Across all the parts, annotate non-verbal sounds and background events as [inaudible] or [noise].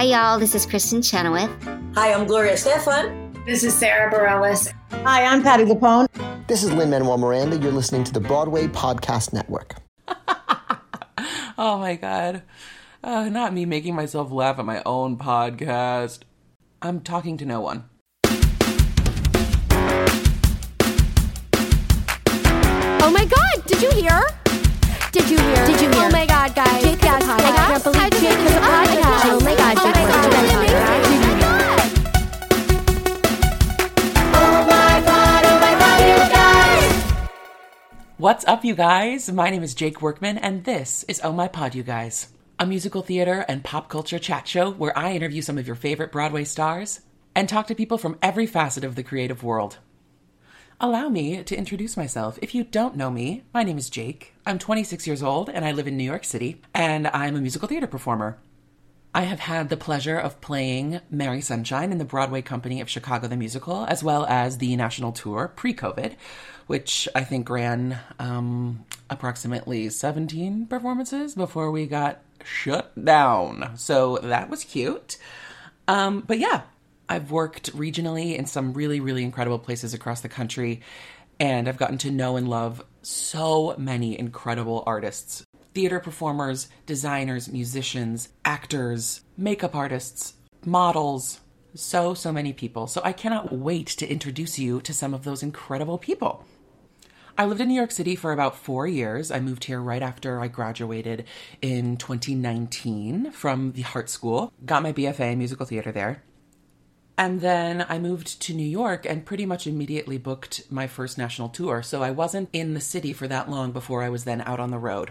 Hi, y'all. This is Kristin Chenoweth. Hi, I'm Gloria Estefan. This is Sara Bareilles. Hi, I'm Patti LuPone. This is Lin Manuel Miranda. You're listening to the Broadway Podcast Network. [laughs] oh my God. Uh, not me making myself laugh at my own podcast. I'm talking to no one. Oh my God! Did you hear? Did you hear? Did you hear? Oh my God, guys! Jake has a podcast. I can't believe Jake has a podcast. Oh my God, Jake has a podcast. Did you hear? Oh my god, oh my god, you guys! What's up, you guys? My name is Jake Workman, and this is Oh My Pod, you guys. A musical theater and pop culture chat show where I interview some of your favorite Broadway stars and talk to people from every facet of the creative world. Allow me to introduce myself. If you don't know me, my name is Jake. I'm 26 years old and I live in New York City, and I'm a musical theater performer. I have had the pleasure of playing Mary Sunshine in the Broadway Company of Chicago the Musical, as well as the national tour pre COVID, which I think ran um, approximately 17 performances before we got shut down. So that was cute. Um, but yeah, I've worked regionally in some really, really incredible places across the country, and I've gotten to know and love so many incredible artists theater performers, designers, musicians, actors, makeup artists, models. So, so many people. So, I cannot wait to introduce you to some of those incredible people. I lived in New York City for about four years. I moved here right after I graduated in 2019 from the Hartt School, got my BFA in musical theater there. And then I moved to New York and pretty much immediately booked my first national tour. So I wasn't in the city for that long before I was then out on the road.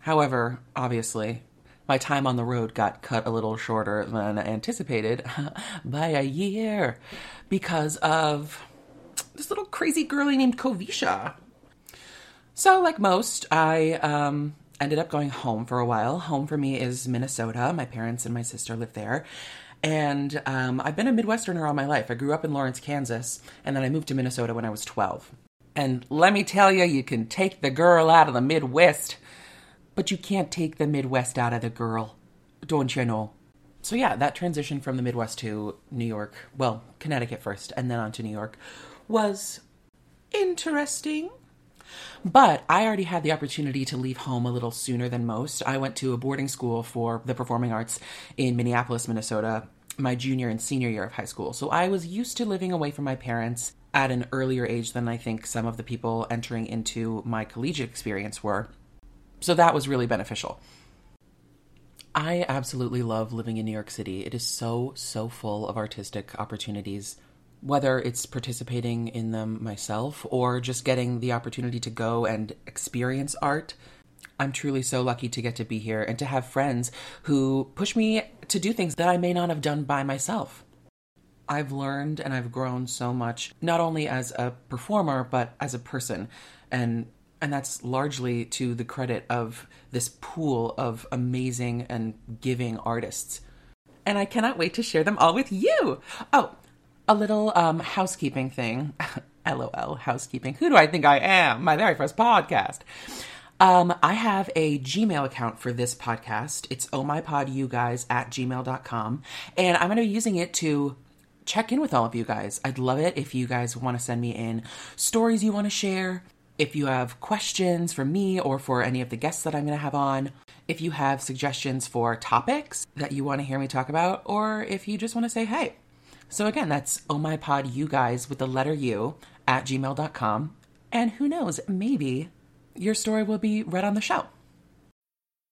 However, obviously, my time on the road got cut a little shorter than anticipated [laughs] by a year because of this little crazy girlie named Kovisha. So, like most, I um, ended up going home for a while. Home for me is Minnesota. My parents and my sister live there. And um, I've been a Midwesterner all my life. I grew up in Lawrence, Kansas, and then I moved to Minnesota when I was 12. And let me tell you, you can take the girl out of the Midwest, but you can't take the Midwest out of the girl. Don't you know? So, yeah, that transition from the Midwest to New York, well, Connecticut first, and then on to New York, was interesting. But I already had the opportunity to leave home a little sooner than most. I went to a boarding school for the performing arts in Minneapolis, Minnesota, my junior and senior year of high school. So I was used to living away from my parents at an earlier age than I think some of the people entering into my collegiate experience were. So that was really beneficial. I absolutely love living in New York City. It is so, so full of artistic opportunities whether it's participating in them myself or just getting the opportunity to go and experience art. I'm truly so lucky to get to be here and to have friends who push me to do things that I may not have done by myself. I've learned and I've grown so much, not only as a performer, but as a person. And and that's largely to the credit of this pool of amazing and giving artists. And I cannot wait to share them all with you. Oh, a little um, housekeeping thing. [laughs] LOL, housekeeping. Who do I think I am? My very first podcast. Um, I have a Gmail account for this podcast. It's ohmypodyouguys at gmail.com. And I'm going to be using it to check in with all of you guys. I'd love it if you guys want to send me in stories you want to share. If you have questions for me or for any of the guests that I'm going to have on, if you have suggestions for topics that you want to hear me talk about, or if you just want to say hey. So again, that's oh my pod you guys with the letter U at gmail.com. And who knows, maybe your story will be read on the show.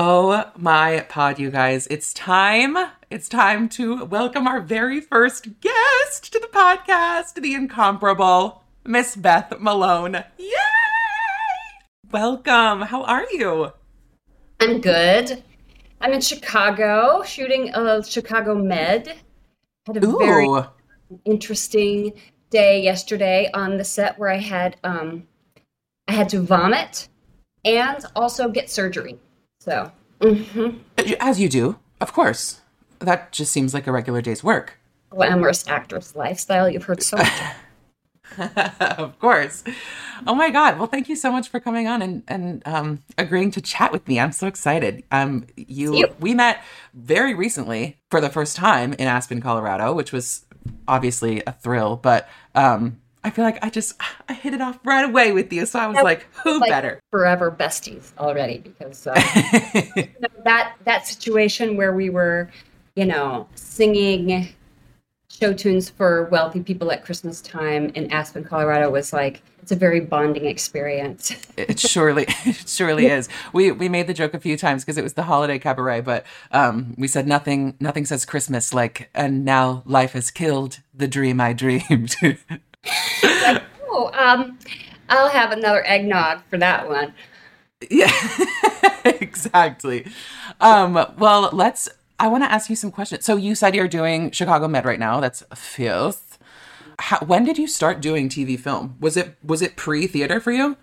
Oh my pod, you guys. It's time. It's time to welcome our very first guest to the podcast, the incomparable Miss Beth Malone. Yay! Welcome. How are you? I'm good. I'm in Chicago shooting a Chicago Med. Had a very Ooh. interesting day yesterday on the set where I had um, I had to vomit and also get surgery. So mhm. As you do, of course. That just seems like a regular day's work. glamorous actress lifestyle you've heard so much. [laughs] of course. Oh my God. Well, thank you so much for coming on and, and um, agreeing to chat with me. I'm so excited. Um, you, you. we met very recently for the first time in Aspen, Colorado, which was obviously a thrill, but um, I feel like I just, I hit it off right away with you. So I was like, who like better? forever besties already because uh, you [laughs] know, that that situation where we were, you know, singing show tunes for wealthy people at Christmas time in Aspen, Colorado was like it's a very bonding experience. [laughs] It surely, it surely is. We we made the joke a few times because it was the holiday cabaret, but um, we said nothing nothing says Christmas like, and now life has killed the dream I dreamed. [laughs] oh, um, I'll have another eggnog for that one. yeah, [laughs] exactly. Um, well, let's. I want to ask you some questions. So you said you're doing Chicago Med right now. That's fifth. How, when did you start doing TV film? Was it was it pre theater for you?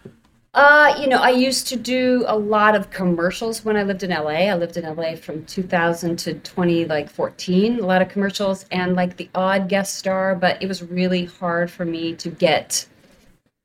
Uh, you know, I used to do a lot of commercials when I lived in LA. I lived in LA from 2000 to 20 like 14, a lot of commercials and like the odd guest star, but it was really hard for me to get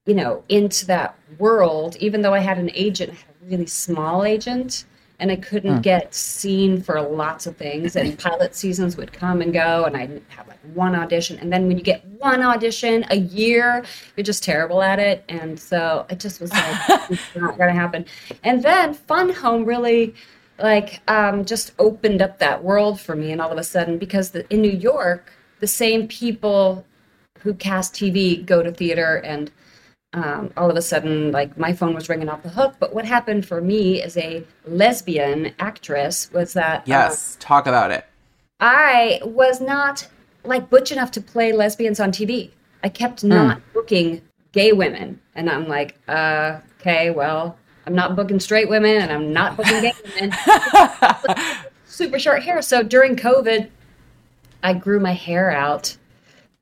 you know, into that world even though I had an agent, I had a really small agent and I couldn't get seen for lots of things and pilot seasons would come and go and I'd have like one audition. And then when you get one audition a year you're just terrible at it. And so it just was like [laughs] it's not gonna happen. And then fun home really like um, just opened up that world for me and all of a sudden because the, in new york the same people who cast tv go to theater and um, all of a sudden, like my phone was ringing off the hook. But what happened for me as a lesbian actress was that uh, Yes. Talk about it. I was not like butch enough to play lesbians on TV. I kept not booking gay women, and I'm like, uh, okay, well, I'm not booking straight women, and I'm not booking gay women. [laughs] [laughs] Super short hair. So during COVID, I grew my hair out.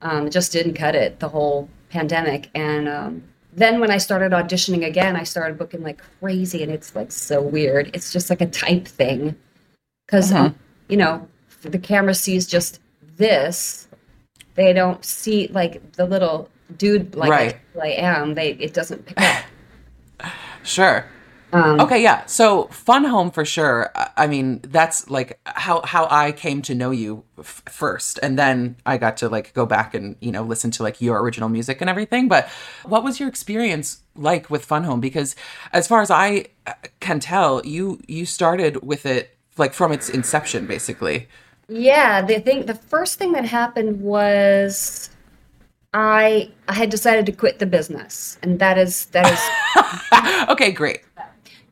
Um, just didn't cut it the whole pandemic, and um, then when I started auditioning again, I started booking like crazy, and it's like so weird. It's just like a type thing, because mm-hmm. you know the camera sees just this. They don't see like the little dude like Right. I, I am. They it doesn't pick up. [sighs] Sure. Um, Okay, yeah. So Fun Home for sure. I- mean, that's like how how I came to know you f- first, and then I got to like go back and you know listen to like your original music and everything. But what was your experience like with Fun Home? Because as far as I uh, can tell, you you started with it like from its inception, basically. Yeah, the thing, the first thing that happened was I I had decided to quit the business, and that is that is [laughs] okay, great.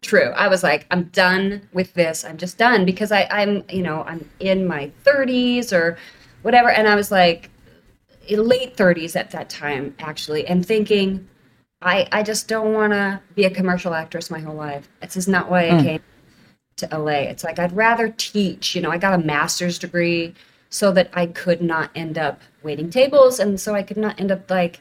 True. I was like, I'm done with this. I'm just done because I I'm you know I'm in my 30s or whatever, and I was like in late 30s at that time actually, and thinking I I just don't want to be a commercial actress my whole life. This is not why I hmm. came to LA. It's like I'd rather teach. You know, I got a master's degree so that I could not end up waiting tables, and so I could not end up like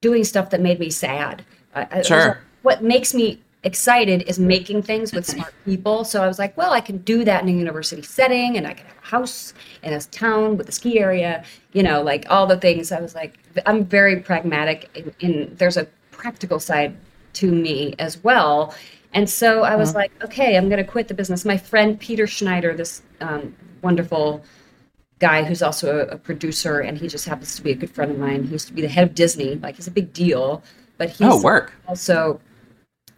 doing stuff that made me sad. I, I- Sure. like, what makes me excited is making things with smart people. So I was like, well, I can do that in a university setting, and I can have a house in a town with a ski area. You know, like all the things. I was like, I'm very pragmatic. In, in there's a practical side to me as well. And so I was like, okay, I'm going to quit the business. My friend Peter Schneider, this um, wonderful guy who's also a, a producer, and he just happens to be a good friend of mine. He used to be the head of Disney. Like he's a big deal, but he's Oh, work. also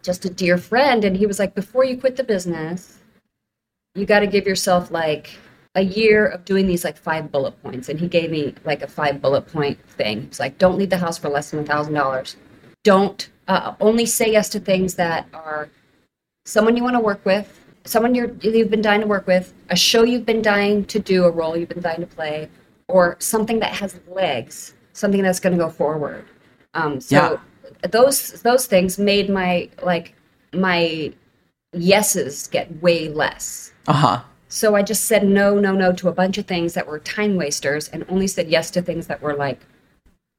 just a dear friend. And he was like, before you quit the business, you got to give yourself like a year of doing these like five bullet points. And he gave me like a five bullet point thing. It's like, don't leave the house for less than a thousand dollars. Don't uh, only say yes to things that are someone you want to work with, someone you're, you've been dying to work with, a show you've been dying to do, a role you've been dying to play, or something that has legs, something that's going to go forward. Um, so those those things made my like my yeses get way less. Uh huh. So I just said no, no, no to a bunch of things that were time wasters and only said yes to things that were like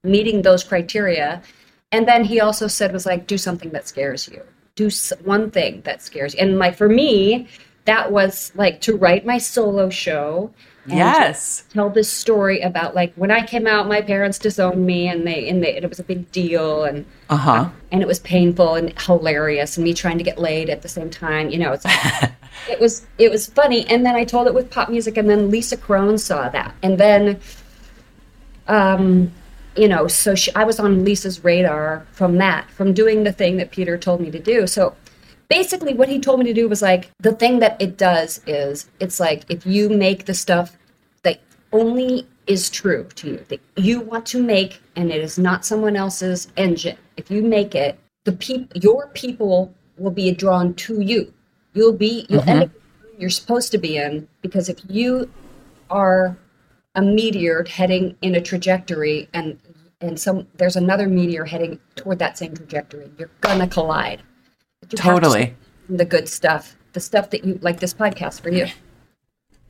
meeting those criteria. And then he also said was like do something that scares you. Do one thing that scares you. And like for me, that was like to write my solo show Yes. tell this story about like when I came out, my parents disowned me, and they and they, it was a big deal, and Uh huh. and it was painful and hilarious, and me trying to get laid at the same time. You know, it's [laughs] it was it was funny, and then I told it with pop music, and then Lisa Kron saw that, and then, um, you know, so she, I was on Lisa's radar from that, from doing the thing that Peter told me to do. So basically what he told me to do was like the thing that it does is it's like if you make the stuff that only is true to you that you want to make and it is not someone else's engine if you make it the people your people will be drawn to you. You'll be you'll end up you're supposed to be in because if you are a meteor heading in a trajectory and and some there's another meteor heading toward that same trajectory you're gonna collide Have to Totally. the good stuff, the stuff that you like this podcast for you.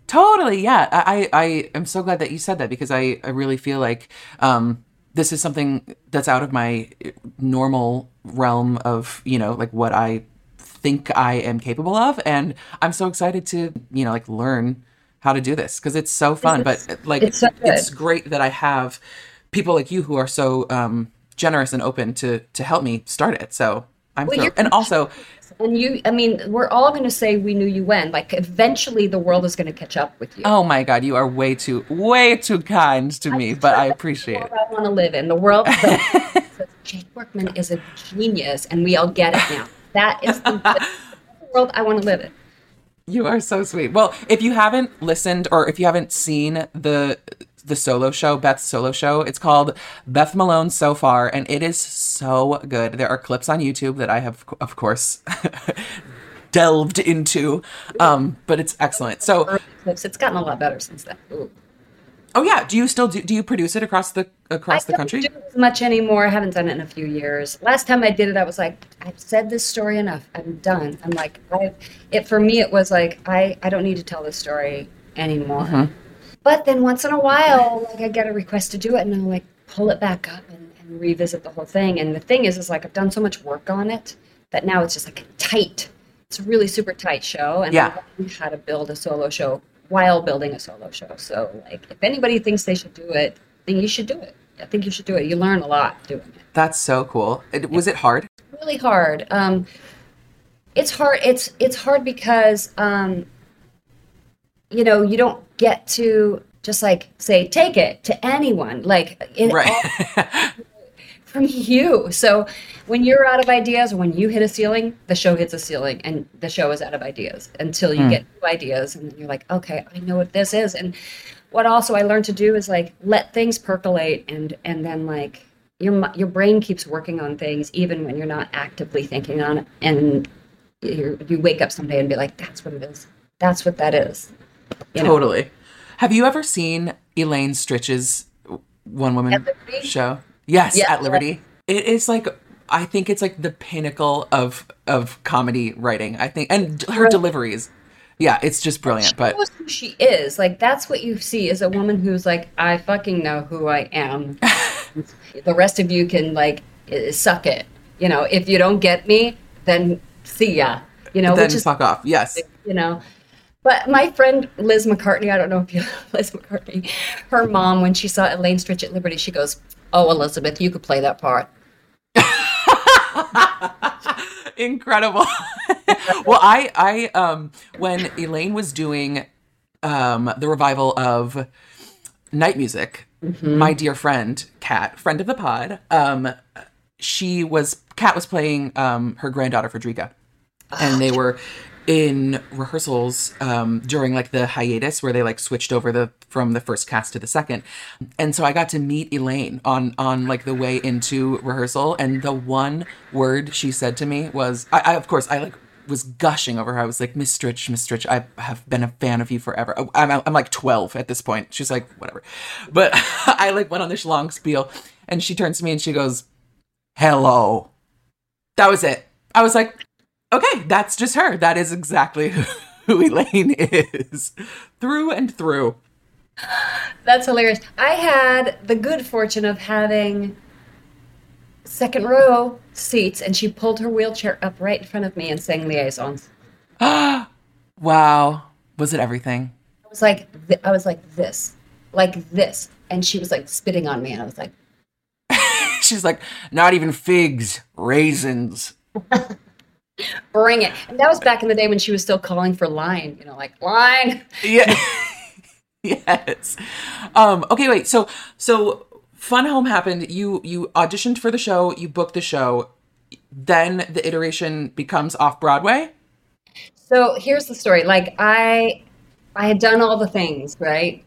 Totally, yeah. I, I I am so glad that you said that because I, I really feel like um, this is something that's out of my normal realm of you know like what I think I am capable of, and I'm so excited to you know like learn how to do this because it's so fun. It's- but like it's so it's great that I have people like you who are so um, generous and open to to help me start it. So I'm Well, and also And you, I mean, we're all going to say we knew you when. Like, eventually, the world is going to catch up with you. oh my god, you are way too way too kind to me, but I appreciate it. I want to live in. The world [laughs] Jake Workman is a genius, and we all get it now. That is the, the [laughs] world I want to live in. You are so sweet. Well, if you haven't listened or if you haven't seen the the solo show, Beth's solo show, it's called Beth Malone So Far, and it is so good. There are clips on YouTube that I have, of course, [laughs] delved into, um, but it's excellent. So. It's gotten a lot better since then. Ooh. oh yeah, do you still do? Do you produce it across the across I the don't country? do it as much anymore. I haven't done it in a few years. Last time I did it, I was like, I've said this story enough. I'm done. I'm like, I, it for me, it was like, I, I don't need to tell this story anymore. Mm-hmm. But then once in a while, like I get a request to do it, and I'll like pull it back up and, and revisit the whole thing. And the thing is, is like I've done so much work on it that now it's just like tight. It's a really super tight show, and Yeah. I learned how to build a solo show while building a solo show. So like, if anybody thinks they should do it, then you should do it. I think you should do it. You learn a lot doing it. That's so cool. It, was it hard? Really hard. Um, it's hard. It's it's hard because um, you know you don't get to just like say take it to anyone. Like it all Right. [laughs] from you. So when you're out of ideas or when you hit a ceiling, the show hits a ceiling and the show is out of ideas until you hmm. get new ideas and then you're like, okay, I know what this is. And what also I learned to do is like let things percolate and and then like your your brain keeps working on things even when you're not actively thinking on it and you you wake up someday and be like, that's what it is. That's what that is. You know? Totally. Have you ever seen Elaine Stritch's one woman show? Yes, Yeah. at Liberty. It is like I think it's like the pinnacle of of comedy writing. I think and her deliveries. Yeah, it's just brilliant. But knows who she is. Like that's what you see is a woman who's like, I fucking know who I am. [laughs] the rest of you can like suck it. You know, if you don't get me, then see ya. You know, then which is fuck off. Yes. you know. But my friend Liz McCartney, I don't know if you [laughs] know Liz McCartney, her mom when she saw Elaine Stritch at Liberty, she goes, "Oh, Elizabeth, you could play that part." [laughs] Incredible. [laughs] well, I I um when Elaine was doing um the revival of night music, my dear friend Kat, friend of the pod, um she was Kat was playing um her granddaughter Fredrika. And they were in rehearsals um during like the hiatus where they like switched over the from the first cast to the second. And so I got to meet Elaine on on like the way into rehearsal and the one word she said to me was I, I of course I like was gushing over her. I was like, Miss Stritch, Miss Stritch, I have been a fan of you forever. Oh, I'm, I'm like 12 at this point. She's like, whatever. But [laughs] I like went on this long spiel and she turns to me and she goes, hello. That was it. I was like, okay, that's just her. That is exactly [laughs] who, Elaine is through and through. That's hilarious. I had the good fortune of having second row seats, and she pulled her wheelchair up right in front of me and sang liaisons. Ah! [gasps] Wow. Was it everything? I was like, th- I was like this, like this, and she was like spitting on me, and I was like, [laughs] She's like, not even figs, raisins. [laughs] bring it. And that was back in the day when she was still calling for line, you know, like line. Yeah. [laughs] yes. Um, okay, wait. So so Fun Home happened. You you auditioned for the show, you booked the show, then the iteration becomes off Broadway. So here's the story. Like I, I had done all the things, right?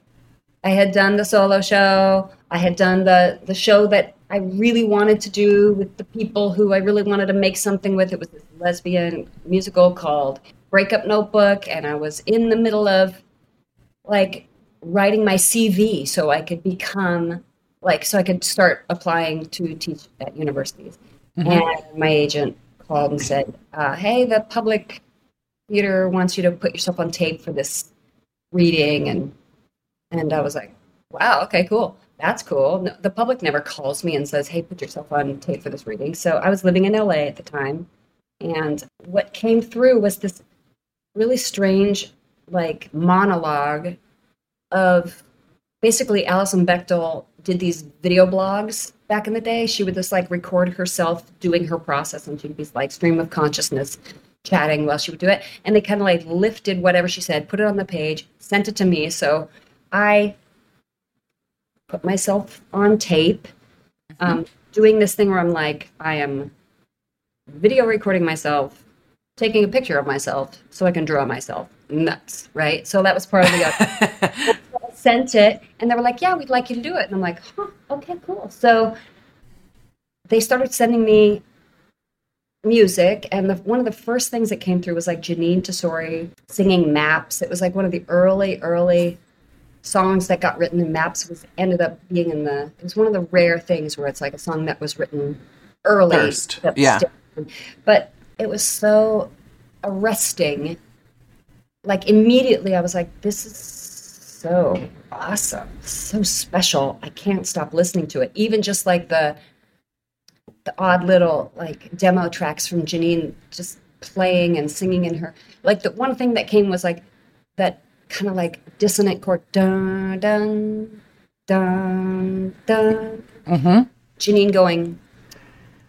I had done the solo show. I had done the the show that I really wanted to do with the people who I really wanted to make something with. It was this lesbian musical called Breakup Notebook, and I was in the middle of like writing my CV so I could become like so I could start applying to teach at universities. And my agent called and said, uh, "Hey, the public theater wants you to put yourself on tape for this reading," and and I was like, "Wow, okay, cool." That's cool. No, the public never calls me and says, "Hey, put yourself on tape for this reading." So I was living in LA at the time, and what came through was this really strange, like monologue of basically Alison Bechdel did these video blogs back in the day. She would just like record herself doing her process and she'd be like stream of consciousness chatting while she would do it. And they kind of like lifted whatever she said, put it on the page, sent it to me. So I put myself on tape, um, doing this thing where I'm like, I am video recording myself, taking a picture of myself so I can draw myself. Nuts, right? So that was part of the. [laughs] I sent it, and they were like, "Yeah, we'd like you to do it." And I'm like, "Huh, okay, cool." So they started sending me music, and the, one of the first things that came through was like Jeanine Tesori singing "Maps." It was like one of the early, early songs that got written in Maps. Was ended up being in the. It was one of the rare things where it's like a song that was written early. First, yeah. But it was so arresting like immediately I was like, this is so awesome, so special. I can't stop listening to it. Even just like the the odd little like demo tracks from Jeanine just playing and singing in her like the one thing that came was like that kind of like dissonant chord dun dun dun dun. Janine going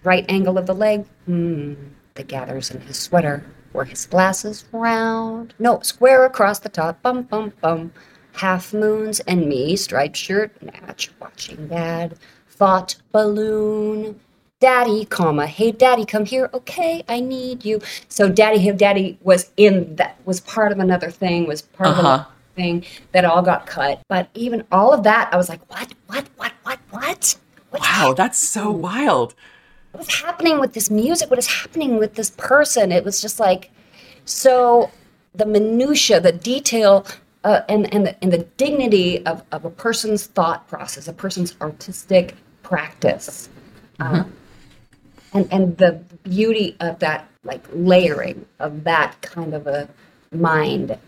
right angle of the leg hmm the gathers in his sweater were his glasses round. No square across the top bum bum bum. Half moons and me striped shirt match watching dad. Thought balloon daddy comma hey daddy come here okay i need you so daddy hey daddy was in that was part of another thing was part of Uh-huh. another thing that all got cut but even all of that i was like what what what what what What's Wow, that's so wild. what is happening with this music? What is happening with this person? It was just like so the minutia, the detail, uh, and and the, and the dignity of, of a person's thought process, a person's artistic practice, um, and and the beauty of that like layering of that kind of a mind.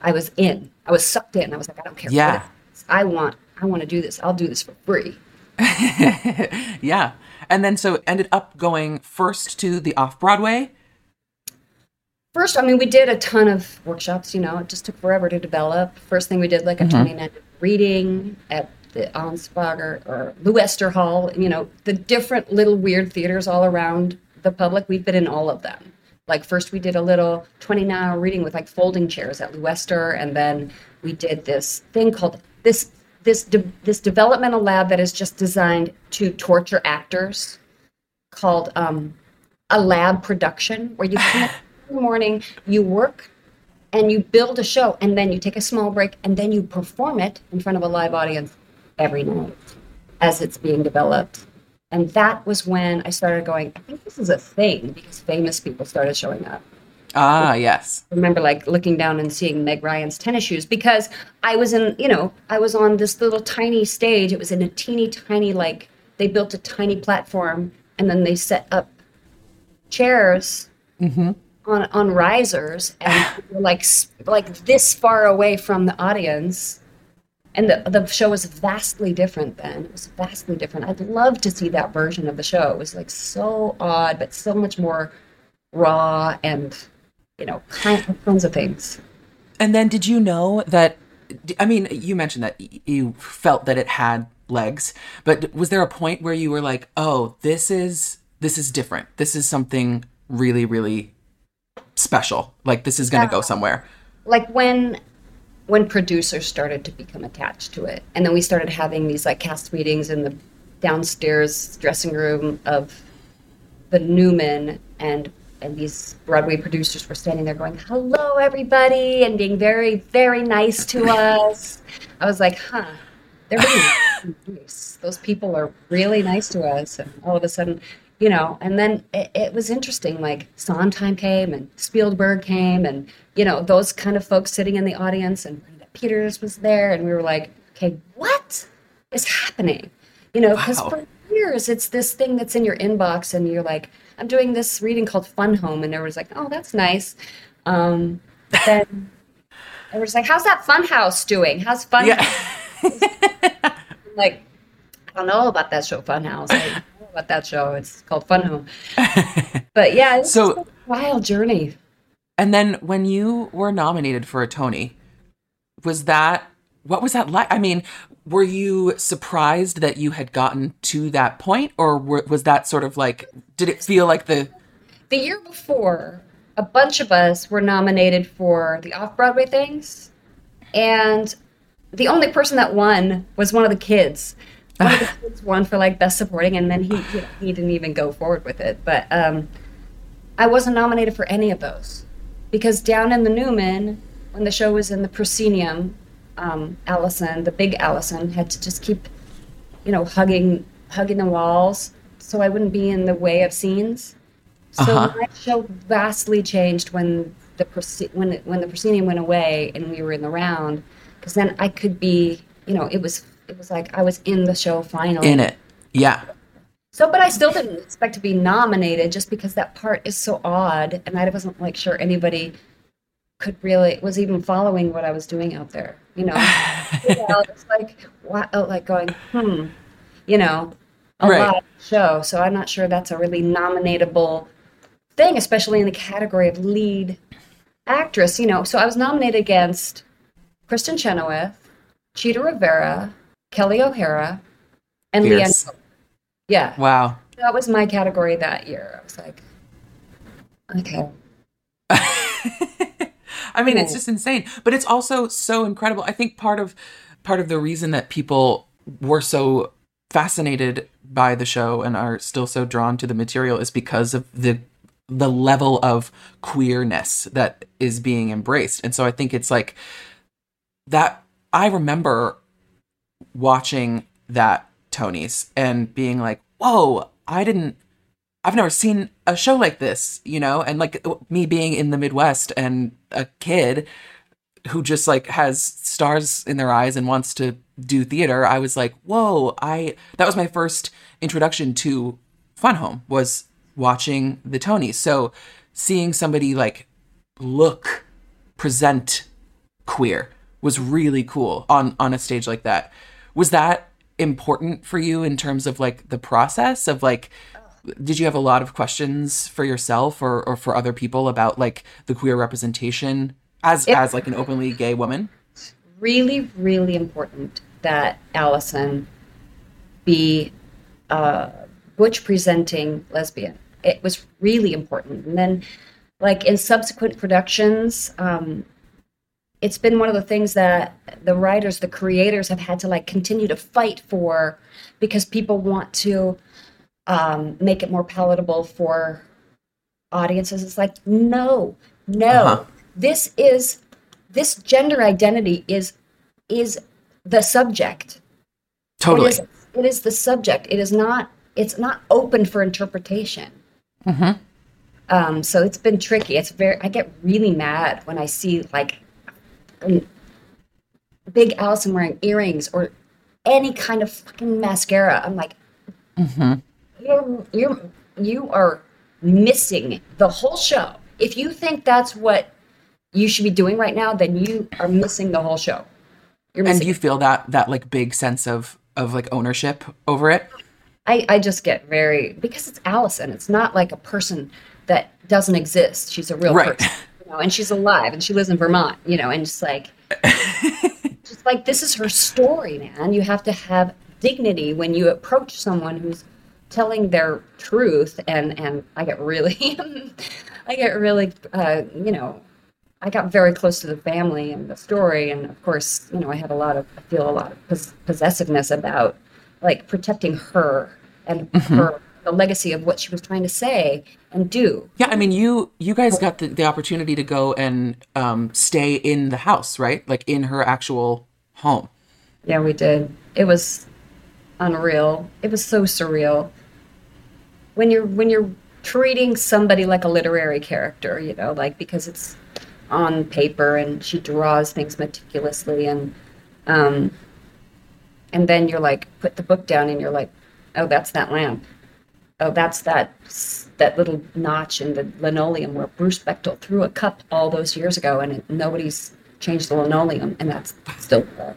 I was in. I was sucked in. I was like, I don't care. Yeah. I want. I want to do this. I'll do this for free. [laughs] Yeah. And then so ended up going first to the off Broadway. First, I mean, we did a ton of workshops. You know, it just took forever to develop. First thing we did, like a mm-hmm. 20 minute reading at the Anspacher or LuEsther Hall. You know, the different little weird theaters all around the public. We've been in all of them. Like first, we did a little 20 hour reading with like folding chairs at Leicester, and then we did this thing called this this de- this developmental lab that is just designed to torture actors called um, a lab production where you come [laughs] in the morning, you work, and you build a show, and then you take a small break, and then you perform it in front of a live audience every night as it's being developed. And that was when I started going, I think this is a thing because famous people started showing up Ah, yes. remember like looking down and seeing Meg Ryan's tennis shoes because I was in, you know, I was on this little tiny stage. It was in a teeny tiny, like, they built a tiny platform and then they set up chairs on on risers and [sighs] like like this far away from the audience and the the show was vastly different then it was vastly different i'd love to see that version of the show it was like so odd but so much more raw and you know kinds of things And then did you know that I mean, you mentioned that you felt that it had legs, but was there a point where you were like, "Oh, this is this is different. This is something really really special. Like this is going to go somewhere." like when when producers started to become attached to it. And then we started having these like cast meetings in the downstairs dressing room of the newman and and these broadway producers were standing there going hello everybody and being very very nice to [laughs] us. I was like huh they're really nice. Those people are really nice to us. And all of a sudden you know and then it, it was interesting like sondheim came and spielberg came and you know those kind of folks sitting in the audience and peters was there and we were like okay what is happening you know because Wow. for years it's this thing that's in your inbox and you're like i'm doing this reading called fun home and everyone's like oh that's nice um, but then everyone's like how's that fun house doing how's fun Yeah. [laughs] like I don't know about that show fun house know about that show. It's called Fun Home. But yeah, it's So- wild journey. And then when you were nominated for a Tony, was that what was that like? I mean, were you surprised that you had gotten to that point, or were, was that sort of like? Did it feel like the? The year before, a bunch of us were nominated for the off Broadway things, and the only person that won was one of the kids. One of the kids won for like best supporting, and then he know, he didn't even go forward with it. But um, I wasn't nominated for any of those because down in the Newman, when the show was in the proscenium, um, Alison, the big Alison, had to just keep, you know, hugging hugging the walls so I wouldn't be in the way of scenes. So Uh-huh. my show vastly changed when the when when the proscenium went away and we were in the round, because then I could be, you know, it was it was like I was in the show finally. In it, yeah. So, but I still didn't expect to be nominated just because that part is so odd, and I wasn't like sure anybody could really was even following what I was doing out there. You know, you know it's like wow, like going, hmm, you know, a Right. live show. So I'm not sure that's a really nominatable thing, especially in the category of lead actress. You know, so I was nominated against Kristin Chenoweth, Chita Rivera, Kelli O'Hara, and Fierce. Leanne. Yeah, Wow. that was my category that year. I was like, okay. [laughs] I mean, it's just insane, but it's also so incredible. I think part of part of the reason that people were so fascinated by the show and are still so drawn to the material is because of the the level of queerness that is being embraced. And so I think it's like that I remember watching that Tony's and being like, "Whoa, I didn't I've never seen a show like this, you know, and like me being in the Midwest and a kid who just like has stars in their eyes and wants to do theater, I was like, whoa, I that was my first introduction to Fun Home was watching the Tonys. So seeing somebody like look, present queer was really cool on on a stage like that. Was that important for you in terms of like the process of like did you have a lot of questions for yourself or, or for other people about like the queer representation as It- as like an openly gay woman? Really, really important that Alison be uh, butch presenting lesbian. It was really important. And then, like in subsequent productions, um, it's been one of the things that the writers, the creators have had to like continue to fight for because people want to um, make it more palatable for audiences. It's like, no, no, Uh-huh. this is this gender identity is is the subject. Totally. It is, it is the subject. It is not. It's not open for interpretation. Mhm. Um, so it's been tricky. It's very. I get really mad when I see like Big Alison wearing earrings or any kind of fucking mascara. I'm like, Mhm. you're you're you are missing the whole show if you think that's what you should be doing right now, then you are missing the whole show. You're And missing. do you feel that that like big sense of of like ownership over it? I, I just get very because it's Alison. It's not like a person that doesn't exist. She's a real Right. person, [laughs] know, and she's alive, and she lives in Vermont, you know, and just like, [laughs] just like this is her story, man. You have to have dignity when you approach someone who's telling their truth, and and I get really, [laughs] I get really, uh, you know, I got very close to the family and the story, and of course, you know, I had a lot of, I feel a lot of pos- possessiveness about like protecting her and her the legacy of what she was trying to say and do. Yeah, I mean, you you guys got the, the opportunity to go and um, stay in the house, right? Like in her actual home. Yeah, we did. It was unreal. It was so surreal. When you're when you're treating somebody like a literary character, you know, like because it's on paper and she draws things meticulously and um and then you're like put the book down and you're like, "Oh, that's that lamp. Oh, that's that that little notch in the linoleum where Bruce Bechdel threw a cup all those years ago and it, nobody's changed the linoleum and that's still there."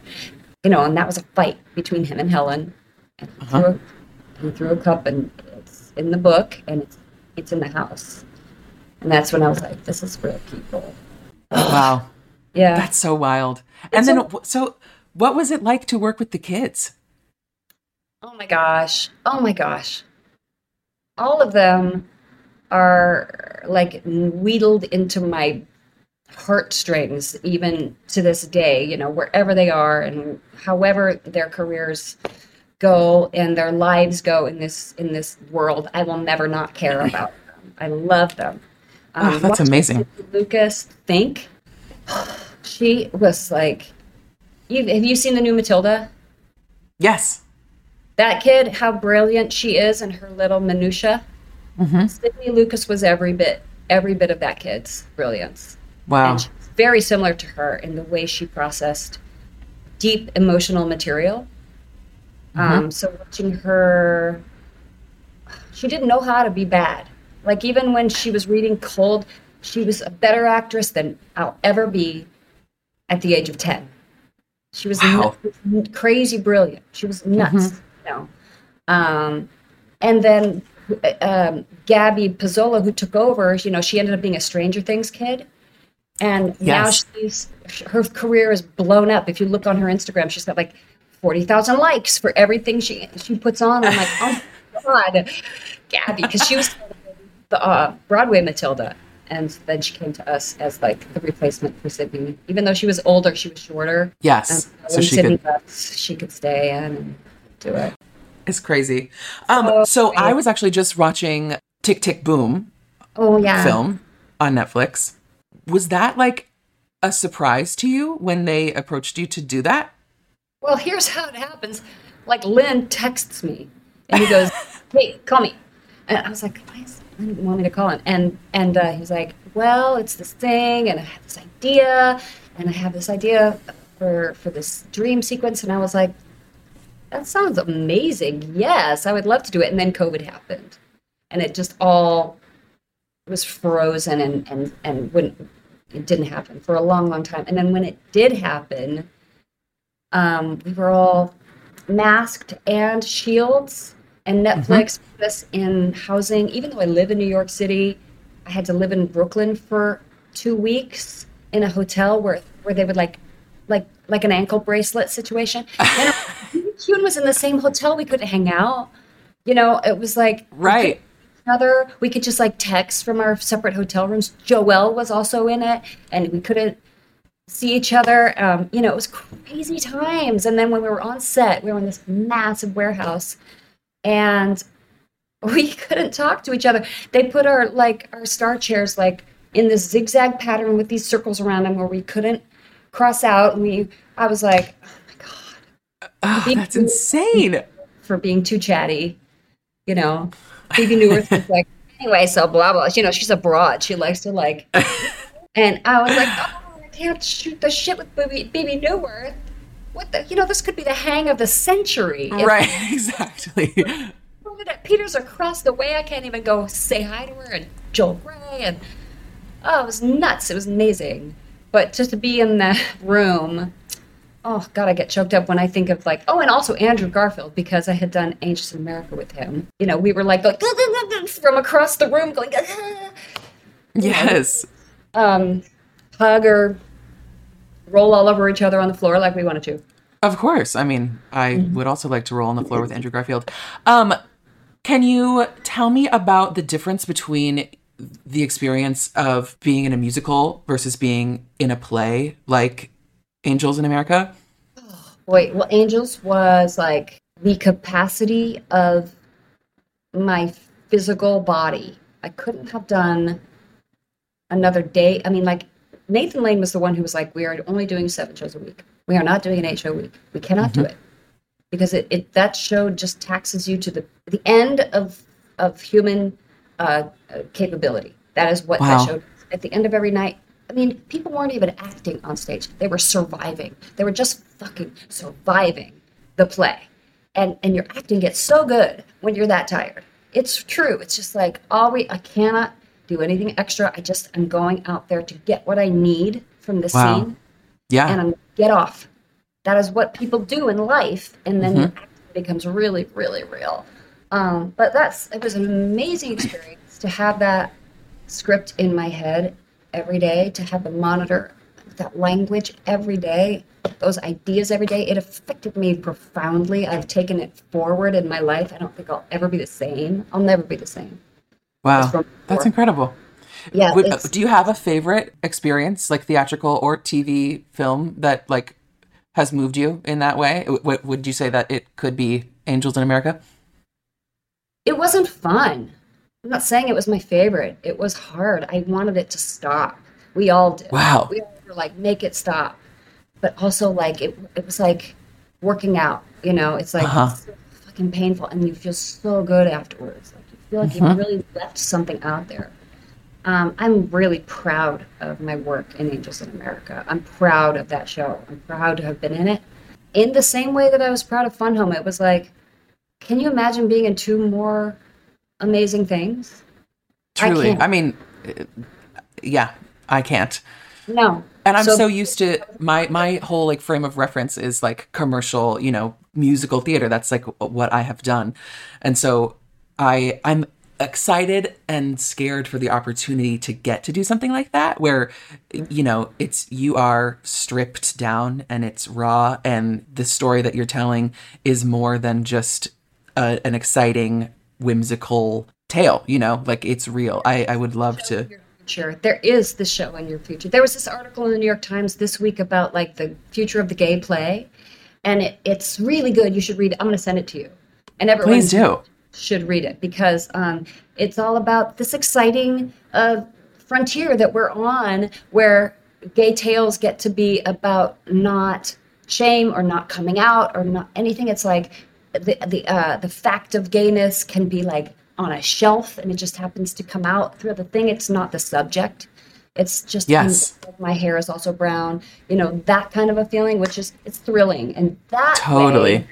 you know, and that was a fight between him and Helen. And he, uh-huh. threw a, he threw a cup, and it's in the book, and it's it's in the house. And that's when I was like, "This is real people." Wow, Yeah, that's so wild. And It's then, a- so what was it like to work with the kids? Oh my gosh. Oh my gosh. All of them are like wheedled into my heartstrings, even to this day, you know, wherever they are and however their careers go and their lives go in this in this world, I will never not care [laughs] about them. I love them. Um, Oh, that's amazing. Lucas think she was like you have you seen the new Matilda? Yes. That kid, how brilliant she is and her little minutia. Mm-hmm. Sydney Lucas was every bit, every bit of that kid's brilliance. Wow. And she's very similar to her in the way she processed deep emotional material. Mm-hmm. Um, so watching her, she didn't know how to be bad. Like even when she was reading Cold, she was a better actress than I'll ever be at the age of ten. She was Wow. nuts- crazy brilliant. She was nuts, you know. Um, and then um, Gabby Pizzolo, who took over, you know, she ended up being a Stranger Things kid, and now she's her career is blown up. If you look on her Instagram, she's got like forty thousand likes for everything she she puts on. I'm like, oh my [laughs] god, Gabby, because she was the uh, Broadway Matilda, and then she came to us as like the replacement for Sydney. Even though she was older, she was shorter. Yes. And So when she Sydney could. left, she could stay in do it. It's crazy. Um, so I was actually just watching Tick Tick Boom Oh yeah. film on Netflix. Was that like a surprise to you when they approached you to do that? Well, here's how it happens. Like Lin texts me and he goes, [laughs] "Hey, call me," and I was like, "Why is Lin want me to call him?" And and uh, he's like, "Well, it's this thing, and I have this idea, and I have this idea for for this dream sequence," and I was like, "That sounds amazing. Yes, I would love to do it." And then COVID happened, and it just all was frozen and and and wouldn't it didn't happen for a long long time. And then when it did happen um we were all masked and shields and netflix put us in housing. Even though i live in new york city i had to live in brooklyn for two weeks in a hotel where where they would like like like an ankle bracelet situation [laughs] Kuhn was in the same hotel we couldn't hang out you know it was like Right. other. We could just like text from our separate hotel rooms. Joelle was also in it, and we couldn't see each other. Um, you know, it was crazy times. And then when we were on set, we were in this massive warehouse, and [laughs] we couldn't talk to each other. They put our like our star chairs like in this zigzag pattern with these circles around them where we couldn't cross out. And we, I was like, oh that's insane. for being too chatty, you know. Bebe Neuwirth was like, anyway, so blah blah. You know, she's a broad. She likes to like. [laughs] and I was like, oh, I can't shoot the shit with Bebe, Bebe Neuwirth. What the? You know, this could be the hang of the century. If Right, [laughs] exactly. Peter's across the way. I can't even go say hi to her and Joel Grey and Oh, it was nuts. It was amazing. But just to be in that room, oh god, I get choked up when I think of like, oh, and also Andrew Garfield because I had done Angels in America with him. You know, we were like going [laughs] from across the room, going, "Ah." Yes. um, hug or roll all over each other on the floor like we wanted to. Of course. I mean, I Mm-hmm. would also like to roll on the floor with Andrew Garfield. Um, can you tell me about the difference between the experience of being in a musical versus being in a play like Angels in America? Wait, well, Angels was like the capacity of my physical body. I couldn't have done another day. I mean, like Nathan Lane was the one who was like, "We are only doing seven shows a week. We are not doing an eight show week. We cannot do it because it, it that show just taxes you to the the end of of human uh, uh, capability. That is what Wow. that show. At the end of every night, I mean, people weren't even acting on stage. They were surviving. They were just fucking surviving the play. And and your acting gets so good when you're that tired. It's true. It's just like all we I cannot do anything extra. I just I'm going out there to get what I need from the Wow. scene Yeah. and I'm get off. That is what people do in life, and then your acting becomes really, really real. Um, but that's it was an amazing experience to have that script in my head every day, to have the monitor that language every day, those ideas every day. It affected me profoundly. I've taken it forward in my life. I don't think I'll ever be the same. I'll never be the same. wow. That's incredible. Yeah. Would, uh, do you have a favorite experience, like theatrical or TV film, that like has moved you in that way? W- would you say that it could be Angels in America? it wasn't fun. I'm not saying it was my favorite. It was hard. I wanted it to stop. We all did. Wow. We all were like, make it stop. But also, like, it, it was like working out. You know, it's like Uh-huh. it's so fucking painful, and you feel so good afterwards. Like you feel like Mm-hmm. you really left something out there. Um, I'm really proud of my work in Angels in America. I'm proud of that show. I'm proud to have been in it. In the same way that I was proud of Fun Home, it was like, can you imagine being in two more amazing things? Truly. can't. I, mean, uh, yeah, I can't. No. And I'm so, used to my my whole like frame of reference is like commercial, you know, musical theater. That's like what I have done. And so I I'm excited and scared for the opportunity to get to do something like that where you know, it's you are stripped down and it's raw and the story that you're telling is more than just a, an exciting whimsical tale, you know? Like it's real. I I would love to. There is the show in your future. There was this article in the New York Times this week about like the future of the gay play, and it, it's really good. You should read it. I'm going to send it to you, and everyone Please do. should read it because um, it's all about this exciting uh, frontier that we're on, where gay tales get to be about not shame or not coming out or not anything. It's like the the uh, the fact of gayness can be like on a shelf and it just happens to come out through the thing. It's not the subject. It's just Yes. my hair is also brown. You know that kind of a feeling, which is it's thrilling and that Totally. way,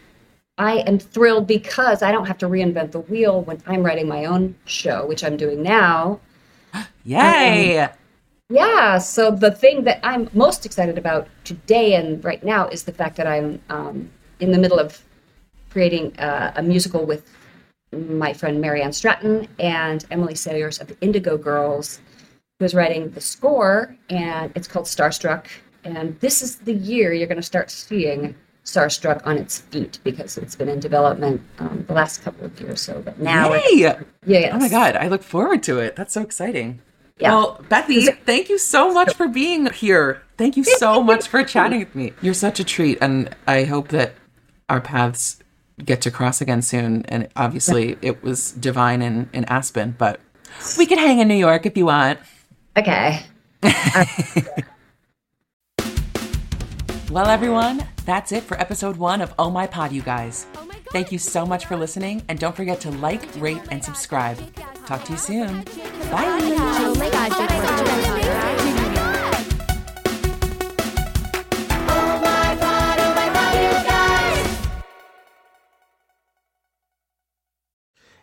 I am thrilled because I don't have to reinvent the wheel when I'm writing my own show, which I'm doing now. [gasps] Yay! Yeah, so the thing that I'm most excited about today and right now is the fact that I'm um, in the middle of creating uh, a musical with my friend Marianne Stratton and Emily Saliers of the Indigo Girls, who's writing the score, and it's called Starstruck. And this is the year you're going to start seeing Starstruck on its feet because it's been in development um, the last couple of years. So, but now, Yay! yes. Oh my god, I look forward to it. That's so exciting. Yeah. Well, Bethy, thank you so much for being here. Thank you so [laughs] much for chatting with me. You're such a treat, and I hope that our paths get to cross again soon. And obviously, it was divine in, in Aspen, but we could hang in New York if you want. Okay. [laughs] Well, everyone, that's it for episode one of Oh My Pod, you guys. Thank you so much for listening, and don't forget to like, rate, and subscribe. Talk to you soon. Bye.